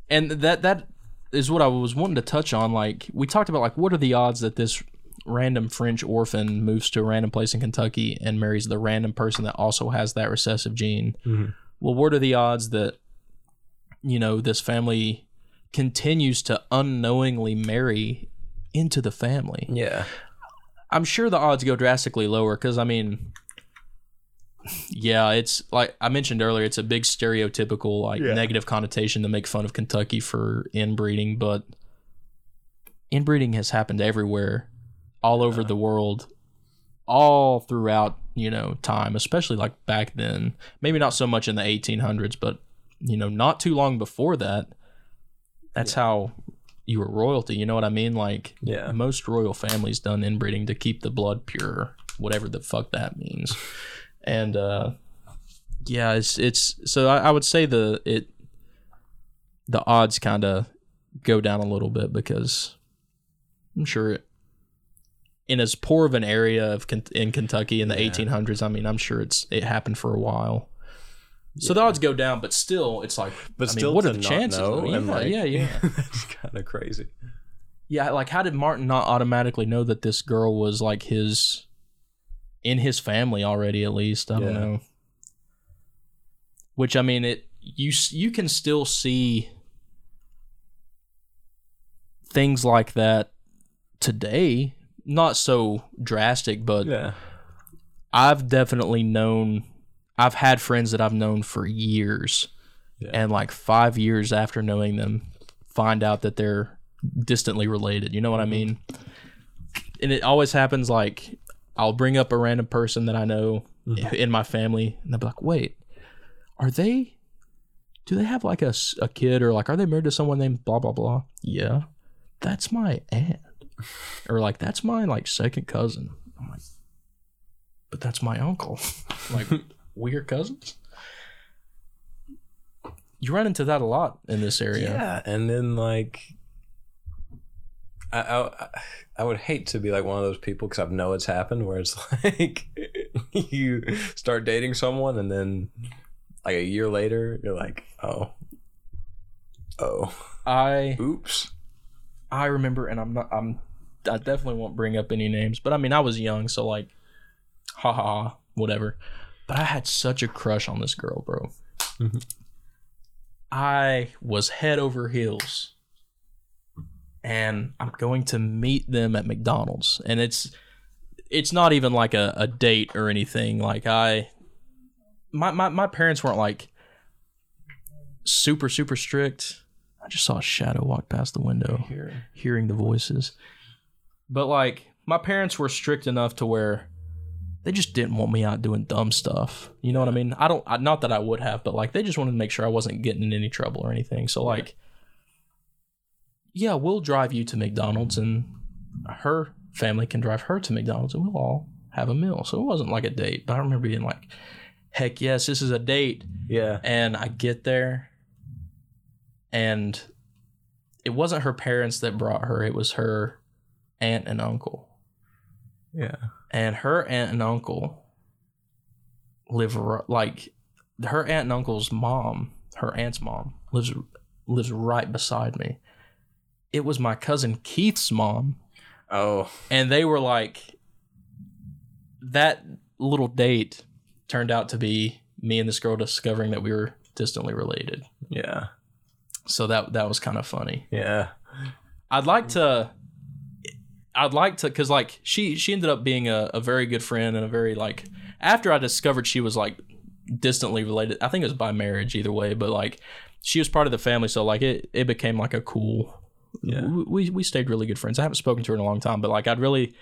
and that that is what i was wanting to touch on like we talked about like what are the odds that this random French orphan moves to a random place in Kentucky and marries the random person that also has that recessive gene. Mhm. Well, what are the odds that you know this family continues to unknowingly marry into the family? Yeah. I'm sure the odds go drastically lower because I mean, yeah, it's like I mentioned earlier, it's a big stereotypical like Yeah. negative connotation to make fun of Kentucky for inbreeding, but inbreeding has happened everywhere, all over the world, all throughout you know time, especially like back then. Maybe not so much in the 1800s, but you know, not too long before that. That's how you were royalty. You know what I mean? Like Yeah. most royal families done inbreeding to keep the blood pure, whatever the fuck that means. And uh yeah, it's it's so I, I would say the it the odds kind of go down a little bit because I'm sure it, in as poor of an area of in Kentucky in the Yeah. 1800s, I mean, I'm sure it's it happened for a while. So the odds go down, but still, it's like, But I mean, still, what are the chances? know yeah, like- yeah, yeah. that's kind of crazy. Yeah, like how did Martin not automatically know that this girl was like his in his family already at least? I don't know. Which I mean, it you you can still see things like that today. Not so drastic, but Yeah. I've definitely known I've had friends that I've known for years Yeah. and like 5 years after knowing them find out that they're distantly related. You know what I mm-hmm. mean? And it always happens like I'll bring up a random person that I know mm-hmm. in my family and they'll be like, "Wait, are they do they have like a, a kid or like are they married to someone named blah blah blah?" Yeah. That's my aunt. Or like that's my like second cousin. I'm like but that's my uncle. like we're cousins. You run into that a lot in this area. Yeah, and then like, I, I I would hate to be like one of those people because I know it's happened where it's like you start dating someone and then like a year later you're like, oh, oh, I oops. I remember, and I'm not. I'm. I definitely won't bring up any names, but I mean, I was young, so like, ha ha, ha whatever. But I had such a crush on this girl, bro. Mhm. I was head over heels, and I'm going to meet them at McDonald's, and it's it's not even like a, a date or anything. Like I, my, my my parents weren't like super super strict. I just saw a shadow walk past the window Here. hearing the voices. But like my parents were strict enough to where they just didn't want me out doing dumb stuff. You know what I mean? I don't I, not that I would have, but like they just wanted to make sure I wasn't getting in any trouble or anything. So like yeah, we'll drive you to McDonald's and her family can drive her to McDonald's and we'll all have a meal. So it wasn't like a date, but I remember being like heck yes, this is a date. Yeah. And I get there, and it wasn't her parents that brought her, it was her aunt and uncle. Yeah. And her aunt and uncle live like her aunt and uncle's mom, her aunt's mom, lives lives right beside me. It was my cousin Keith's mom, Oh. and they were like that little date turned out to be me and this girl discovering that we were distantly related. Yeah. So that that was kind of funny. Yeah. I'd like to I'd like to cuz like she she ended up being a, a very good friend and a very like after I discovered she was like distantly related. I think it was by marriage either way, but like she was part of the family so like it it became like a cool Yeah. we we stayed really good friends. I haven't spoken to her in a long time, but like I'd really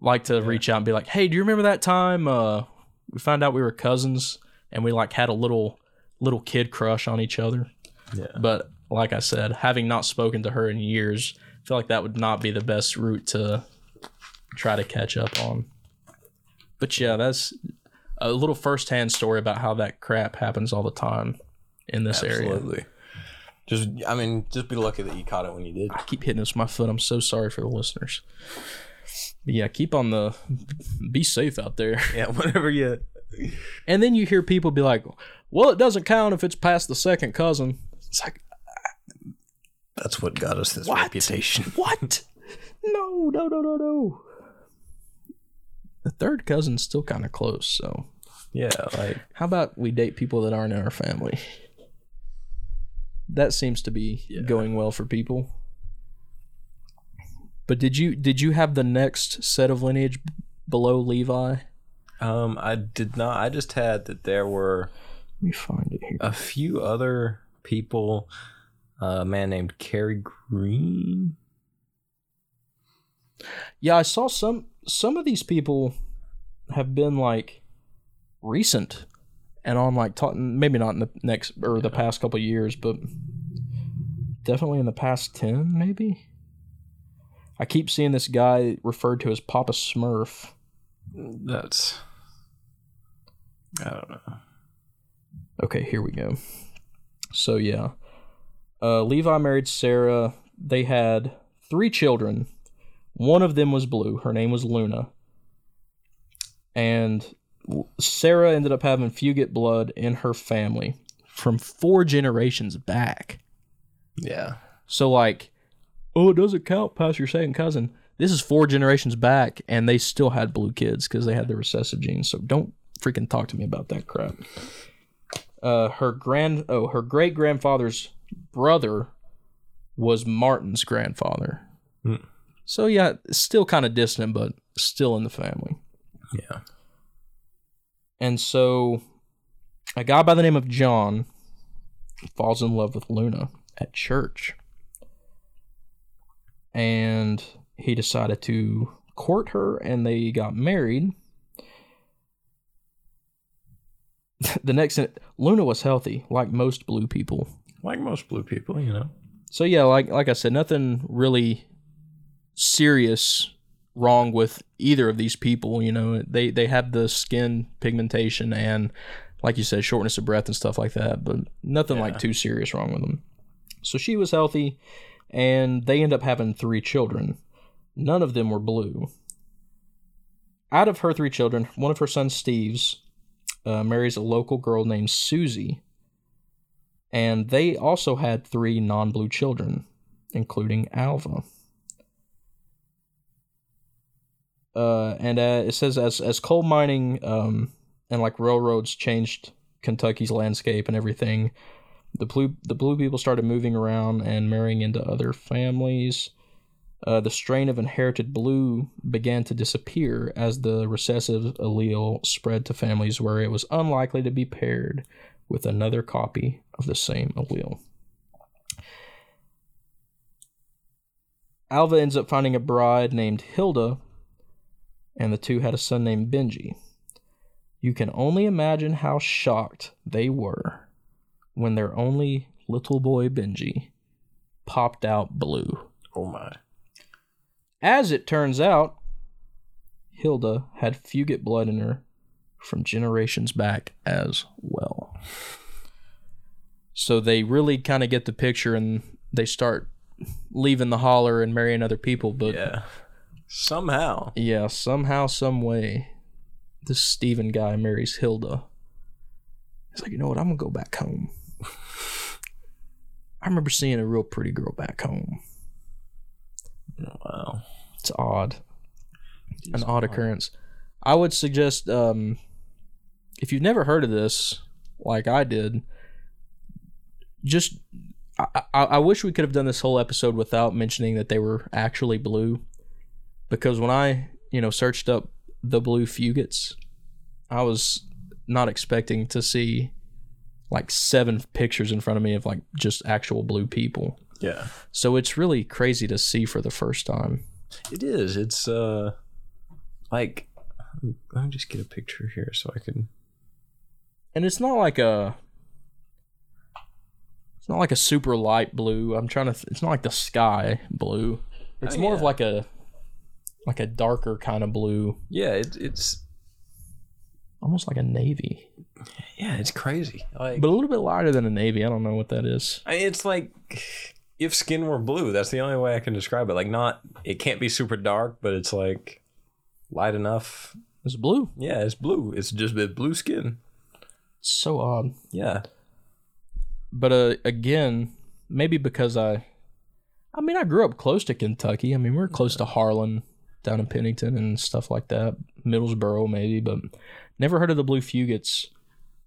like to reach out and be like, "Hey, do you remember that time uh we found out we were cousins and we like had a little little kid crush on each other?" Yeah. But like I said, having not spoken to her in years, I feel like that would not be the best route to try to catch up on. But yeah, that's a little firsthand story about how that crap happens all the time in this area. Absolutely. Just, I mean, just be lucky that you caught it when you did. I keep hitting this with my foot. I'm so sorry for the listeners. But yeah, keep on the be safe out there. Yeah, whatever you. And then you hear people be like, "Well, it doesn't count if it's past the second cousin." It's like, That's what got us this What? reputation. what? No, no, no, no, no. the third cousin's still kind of close. So Yeah, like how about we date people that aren't in our family? That seems to be Yeah. going well for people. But did you did you have the next set of lineage below Levi? um I did not I just had that there were Let me find it here. a few other people a man named Carrie Green. Yeah, I saw some some of these people have been like recent and on like ta- maybe not in the next or the past couple years, but definitely in the past 10 maybe. I keep seeing this guy referred to as Papa Smurf. That's I don't know. Okay, here we go. So yeah. Uh Levi married Sarah. They had three children. One of them was blue. Her name was Luna. And Sarah ended up having fugate blood in her family from four generations back. Yeah. So like, oh, it doesn't count past your second cousin. This is four generations back, and they still had blue kids because they had the recessive genes. So don't freaking talk to me about that crap. Uh, her grand oh, her great grandfather's brother was Martin's grandfather. Hmm. So yeah, still kind of distant, but still in the family. Yeah. And so a guy by the name of John falls in love with Luna at church. And he decided to court her and they got married. the next Luna was healthy like most blue people. Like most blue people, you know. So yeah, like like I said, nothing really serious wrong with either of these people. You know, they they have the skin pigmentation and, like you said, shortness of breath and stuff like that, but nothing like too serious wrong with them. So she was healthy, and they end up having three children. None of them were blue. Out of her three children, one of her sons, Steve's, uh, marries a local girl named Susie, and they also had three non-blue children, including Alva. Uh, and uh, it says as as coal mining um, and like railroads changed Kentucky's landscape and everything, the blue the blue people started moving around and marrying into other families. Uh, the strain of inherited blue began to disappear as the recessive allele spread to families where it was unlikely to be paired with another copy of the same allele. Alva ends up finding a bride named Hilda, and the two had a son named Benji. You can only imagine how shocked they were when their only little boy Benji popped out blue. Oh my. As it turns out, Hilda had fugate blood in her from generations back as well. So they really kind of get the picture and they start leaving the holler and marrying other people. But yeah, Yeah. Somehow. somehow, some way, this Steven guy marries Hilda. He's like, you know what? I'm gonna go back home. I remember seeing a real pretty girl back home. Wow. It's odd. An odd occurrence. I would suggest um, if you've never heard of this, like I did, just I, I, wish we could have done this whole episode without mentioning that they were actually blue, because when I you know searched up the blue fugates, I was not expecting to see like seven pictures in front of me of like just actual blue people. Yeah. So it's really crazy to see for the first time. It is. It's uh like let me just get a picture here so I can and it's not like a it's not like a super light blue i'm trying to th- it's not like the sky blue it's Oh, more of like a like a darker kind of blue Yeah, it, it's almost like a navy yeah, it's crazy. Like but a little bit lighter than a navy i don't know what that is I mean, it's like if skin were blue, that's the only way I can describe it. Like not it can't be super dark, but it's like light enough. it's blue Yeah, it's blue. It's just a blue skin. So odd Yeah. but uh again maybe because i i mean i grew up close to kentucky i mean we're close to harlan down in Pennington and stuff like that. Middlesboro maybe, but never heard of the Blue Fugates.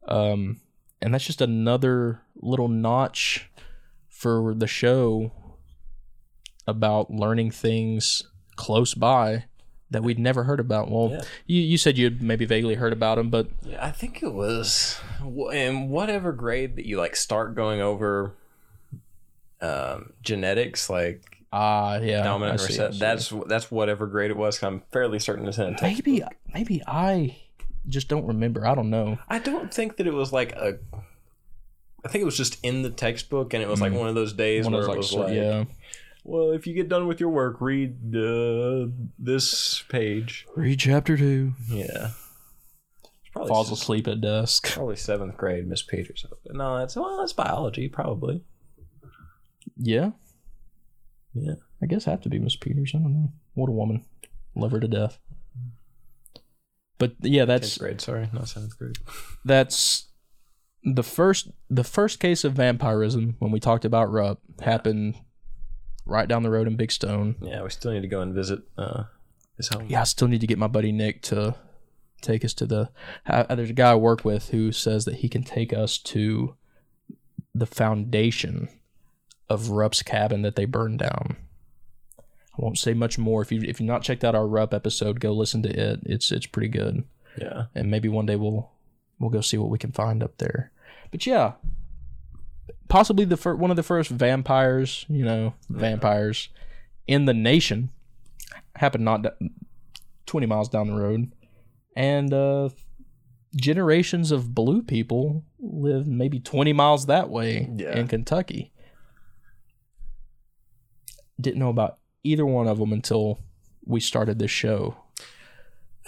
Um, and that's just another little notch for the show about learning things close by that we'd never heard about. Well, Yeah. you, you said you'd maybe vaguely heard about them, but Yeah, I think it was in whatever grade that you like start going over um, genetics, like ah, yeah, dominant recessive. That's that's whatever grade it was. I'm fairly certain it's in a text. maybe maybe I just don't remember. I don't know. I don't think that it was like a. I think it was just in the textbook, and it was like one of those days Mm. One where those, it was so- like, yeah, well, if you get done with your work, read uh, this page. read chapter two. Yeah. Probably Falls asleep at dusk. Probably seventh grade, Miss Peters. No, that's well, that's biology, probably. Yeah, Yeah. I guess I have to be Miss Peters. I don't know. What a woman. Love her to death. But yeah, that's Tenth grade, sorry, not seventh grade. that's the first the first case of vampirism when we talked about Rupp happened right down the road in Big Stone. Yeah, we still need to go and visit uh, his home. Yeah, I still need to get my buddy Nick to take us to the. Uh, there's a guy I work with who says that he can take us to the foundation of Rupp's cabin that they burned down. I won't say much more. If you if you've not checked out our Rupp episode, go listen to it. It's it's pretty good, Yeah. and maybe one day we'll we'll go see what we can find up there. But yeah, possibly the fir- one of the first vampires, you know, vampires in the nation happened not d- 20 miles down the road. And uh, generations of blue people live maybe 20 miles that way Yeah. in Kentucky. Didn't know about either one of them until we started this show.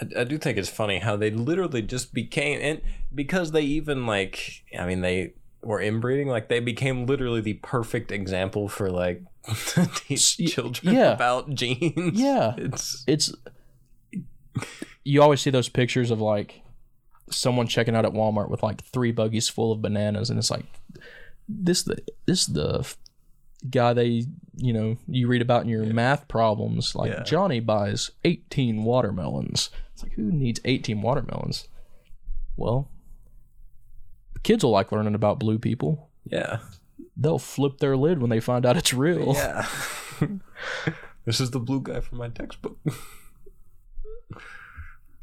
I, I do think it's funny how they literally just became, and because they even like, I mean, they were inbreeding, like they became literally the perfect example for like teach children yeah. about genes. Yeah. It's It's you always see those pictures of like someone checking out at Walmart with like three buggies full of bananas, and it's like this the this the guy they you know you read about in your math problems. Like Yeah. Johnny buys eighteen watermelons. It's like who needs eighteen watermelons? Well, kids will like learning about blue people. yeah. They'll flip their lid when they find out it's real. Yeah. this is the blue guy from my textbook.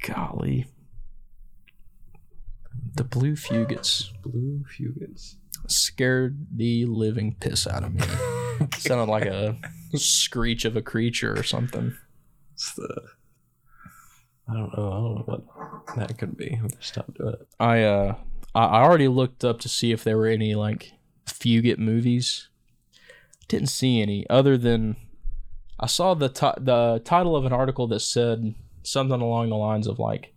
Golly. The blue fugates blue fugates. scared the living piss out of me. Sounded like a screech of a creature or something. It's the. I don't know. I don't know what that could be. Stop doing it. I uh I I already looked up to see if there were any like fugate movies. Didn't see any other than I saw the ti- the title of an article that said something along the lines of like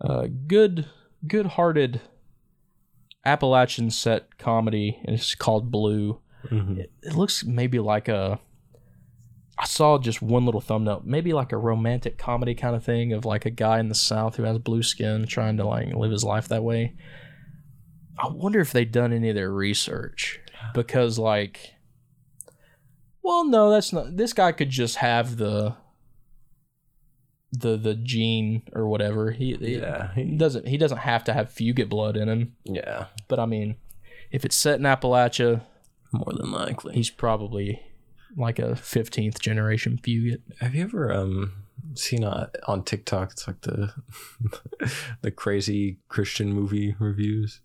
uh good good-hearted Appalachian set comedy and it's called Blue. Mm-hmm. It, it looks maybe like a I saw just one little thumbnail, maybe like a romantic comedy kind of thing of like a guy in the South who has blue skin trying to like live his life that way. I wonder if they've done any of their research because, like, well, no, that's not. This guy could just have the the the gene or whatever. He, he- Yeah. he doesn't he doesn't have to have fugate blood in him. Yeah. But I mean, if it's set in Appalachia, More than likely. he's probably like a 15th generation fugate Have you ever um seen uh, on TikTok? It's like the the crazy Christian movie reviews.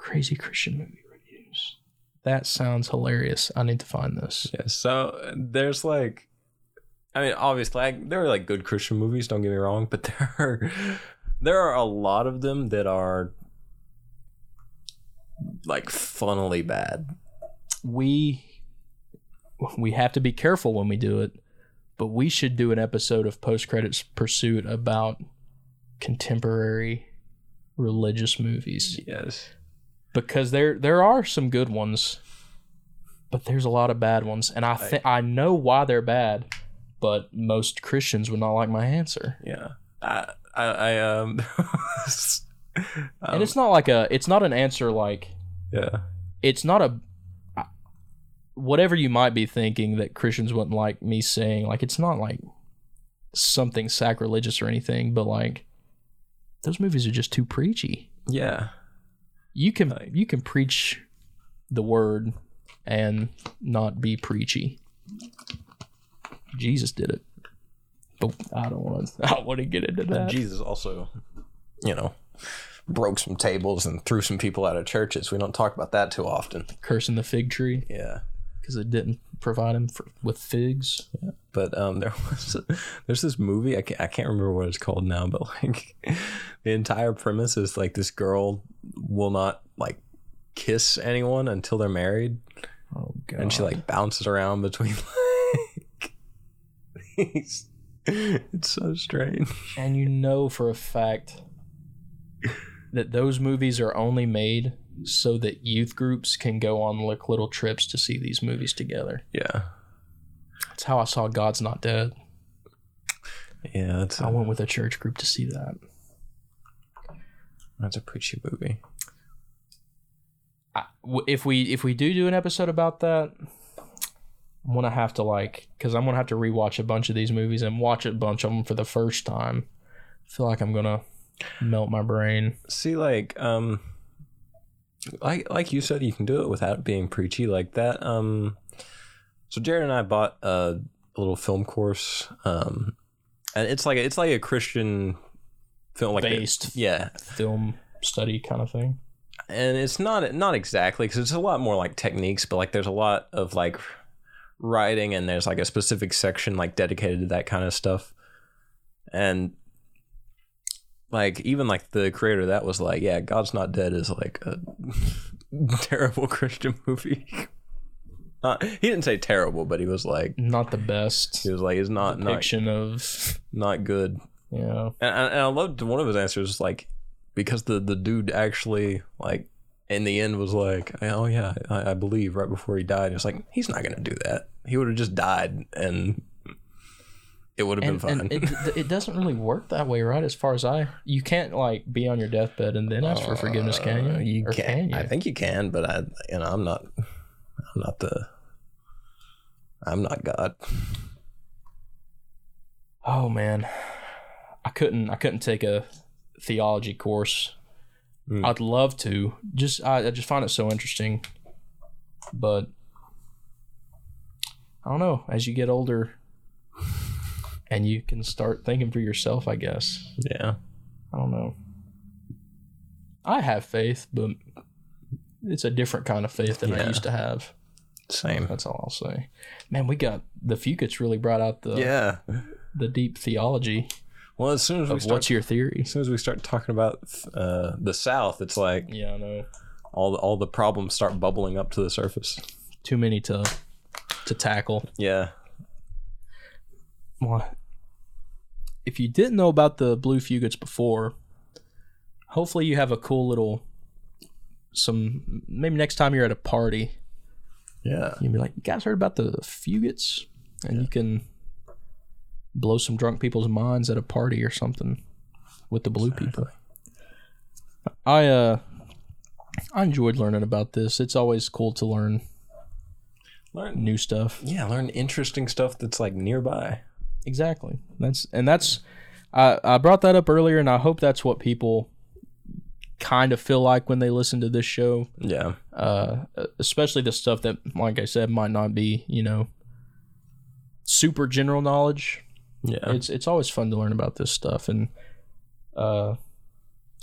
Crazy Christian movie reviews. That sounds hilarious. I need to find this. Yeah. So there's like, I mean, obviously, like, there are like good Christian movies. Don't get me wrong, but there are there are a lot of them that are like funnily bad. We we have to be careful when we do it, but we should do an episode of Post Credits Pursuit about contemporary religious movies Yes. Because there there are some good ones, but there's a lot of bad ones, and I think I know why they're bad, but most Christians would not like my answer. Yeah. I I, I um. and um, it's not like a it's not an answer like yeah. it's not a whatever you might be thinking that Christians wouldn't like me saying like it's not like something sacrilegious or anything, but like those movies are just too preachy. Yeah. You can you can preach the word and not be preachy. Jesus did it. But I don't want to. I don't want to get into that. Jesus also, you know, broke some tables and threw some people out of churches. We don't talk about that too often. Cursing the fig tree Yeah. because it didn't provide him for, with figs. Yeah. But um, there was there's this movie I can't, I can't remember what it's called now, but like the entire premise is like this girl will not like kiss anyone until they're married, Oh god! and she like bounces around between like these. It's so strange. and you know for a fact that those movies are only made so that youth groups can go on like little trips to see these movies together. Yeah, That's how I saw God's Not Dead. yeah, that's I a, went with a church group to see that. that's a preachy movie. I- if we if we do do an episode about that, I'm gonna have to like because I'm gonna have to rewatch a bunch of these movies and watch a bunch of them for the first time. I feel like I'm gonna melt my brain. see like um like like you said you can do it without being preachy like that um so jared and i bought a, little film course um and it's like it's like a christian film like Based. yeah Film study kind of thing. and it's not not exactly because it's a lot more like techniques but like there's a lot of like writing and there's like a specific section like dedicated to that kind of stuff and like even like the creator of that was like yeah god's not dead is like a terrible christian movie. Not, he didn't say terrible but he was like Not the best he was like it's not not, depiction of not good. yeah. and, and I loved one of his answers was like because the the dude actually like in the end was like oh yeah I, I believe right before he died. It's like he's not gonna do that. He would have just died and it would have been and it, it doesn't really work that way, right? As far as I, you can't like be on your deathbed and then ask for forgiveness, can you? Uh, you Or can, can you? I think you can but I you know I'm not I'm not the I'm not God Oh man, I couldn't. I couldn't take a theology course. Mm. I'd love to. Just I, I just find it so interesting, but I don't know. As you get older, and you can start thinking for yourself, I guess. yeah I don't know. I have faith, but it's a different kind of faith than I used to have. same That's all I'll say. Man, we got the Fugates really brought out the yeah the deep theology well as soon as we start what's your theory. as soon as we start talking about uh, the South, it's like Yeah, I know. all the, all the problems start bubbling up to the surface. Too many to to tackle. Yeah, Well, if you didn't know about the Blue Fugates before, hopefully you have a cool little some maybe next time you're at a party, yeah, you can be like, "You guys heard about the Fugates?" And you can blow some drunk people's minds at a party or something with the blue people. I uh I enjoyed learning about this. It's always cool to learn learn. new stuff. Yeah, learn interesting stuff that's like nearby. Exactly. That's and that's I I brought that up earlier and I hope that's what people kind of feel like when they listen to this show. Yeah, Uh especially the stuff that like I said might not be, you know, super general knowledge. yeah, It's it's always fun to learn about this stuff and uh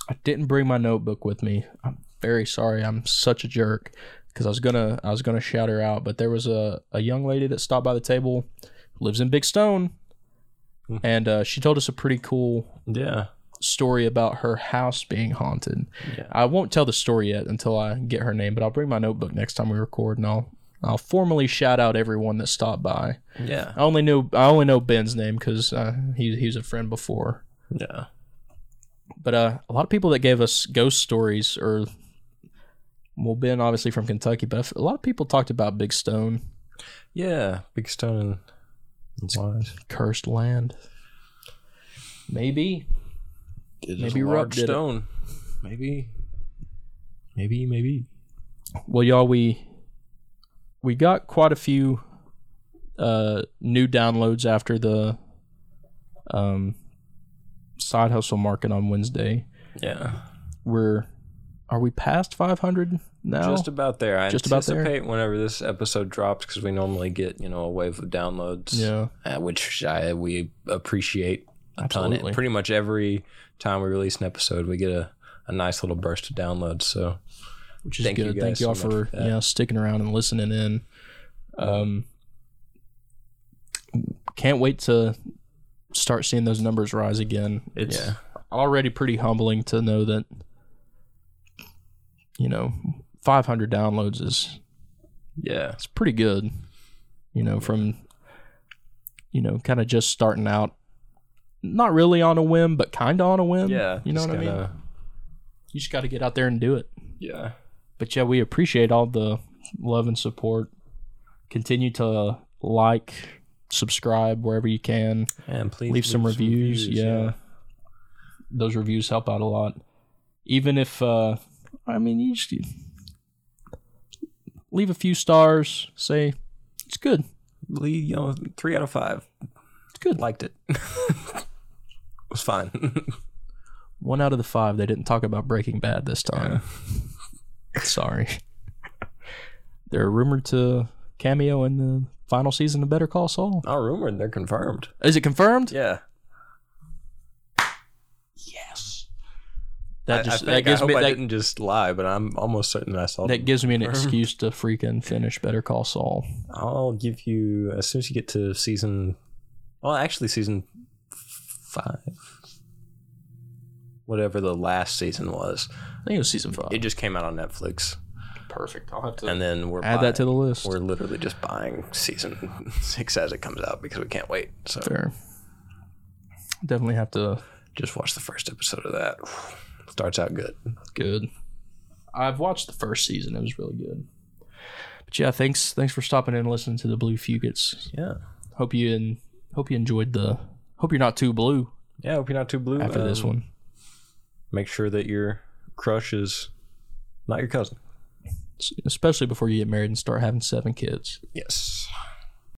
I didn't bring my notebook with me. I'm very sorry. I'm such a jerk because I was gonna I was gonna shout her out, but there was a, a young lady that stopped by the table, lives in Big Stone, Hmm. and uh, she told us a pretty cool yeah, story about her house being haunted. Yeah. I won't tell the story yet until I get her name, but I'll bring my notebook next time we record, and I'll I'll formally shout out everyone that stopped by. yeah, I only knew I only know Ben's name because uh, he he was a friend before. yeah. But uh, a lot of people that gave us ghost stories, or well, Ben obviously from Kentucky, but a lot of people talked about Big Stone, Yeah, Big Stone and Wise. cursed land. Maybe It Maybe Rupp did it. stone. Maybe, maybe, maybe. Well, y'all, we we got quite a few uh, new downloads after the Um, side hustle market on Wednesday. Yeah. We're are we past 500 now? Just about there. I Just about there? anticipate whenever this episode drops because we normally get you know a wave of downloads. yeah. uh, which I, we appreciate a ton. Absolutely. Pretty much every time we release an episode, we get a, a nice little burst of downloads. So which is Thank you good. guys Thank y'all so for, for yeah sticking around and listening in. Um, can't wait to start seeing those numbers rise again. It's Yeah. already pretty humbling to know that you know 500 downloads is yeah, it's pretty good. You know, from you know, kind of just starting out, not really on a whim, but kind of on a whim. yeah. you know what I mean. You just got to get out there and do it. Yeah, but yeah, we appreciate all the love and support. Continue to like, subscribe wherever you can. and please Leave some reviews, yeah. Those reviews help out a lot. Even if, uh, I mean, you just leave a few stars. Say it's good. Leave, you know, three out of five It's good. liked it. it was fine. One out of the five. They didn't talk about Breaking Bad this time. Sorry. They're rumored to cameo in the final season of Better Call Saul. Not rumored, they're confirmed. Is it confirmed? Yeah, That just I that think I gives hope me I that, didn't just lie, but I'm almost certain that I saw. that gives me an excuse to freaking finish Better Call Saul. I'll give you as soon as you get to season. Well, actually, season five, whatever the last season was. I think it was season five. It just came out on Netflix, Perfect. I'll have to and then we're add that to the list. We're literally just buying season six as it comes out because we can't wait. So Fair. Definitely have to. just watch the first episode of that. Starts out good. Good. I've watched the first season. It was really good. But yeah, thanks. Thanks for stopping in and listening to the Blue Fugates. Yeah, Hope you and hope you enjoyed the. Hope you're not too blue yeah. Hope you're not too blue after this Um, one. Make sure that your crush is not your cousin. Especially before you get married and start having seven kids. Yes.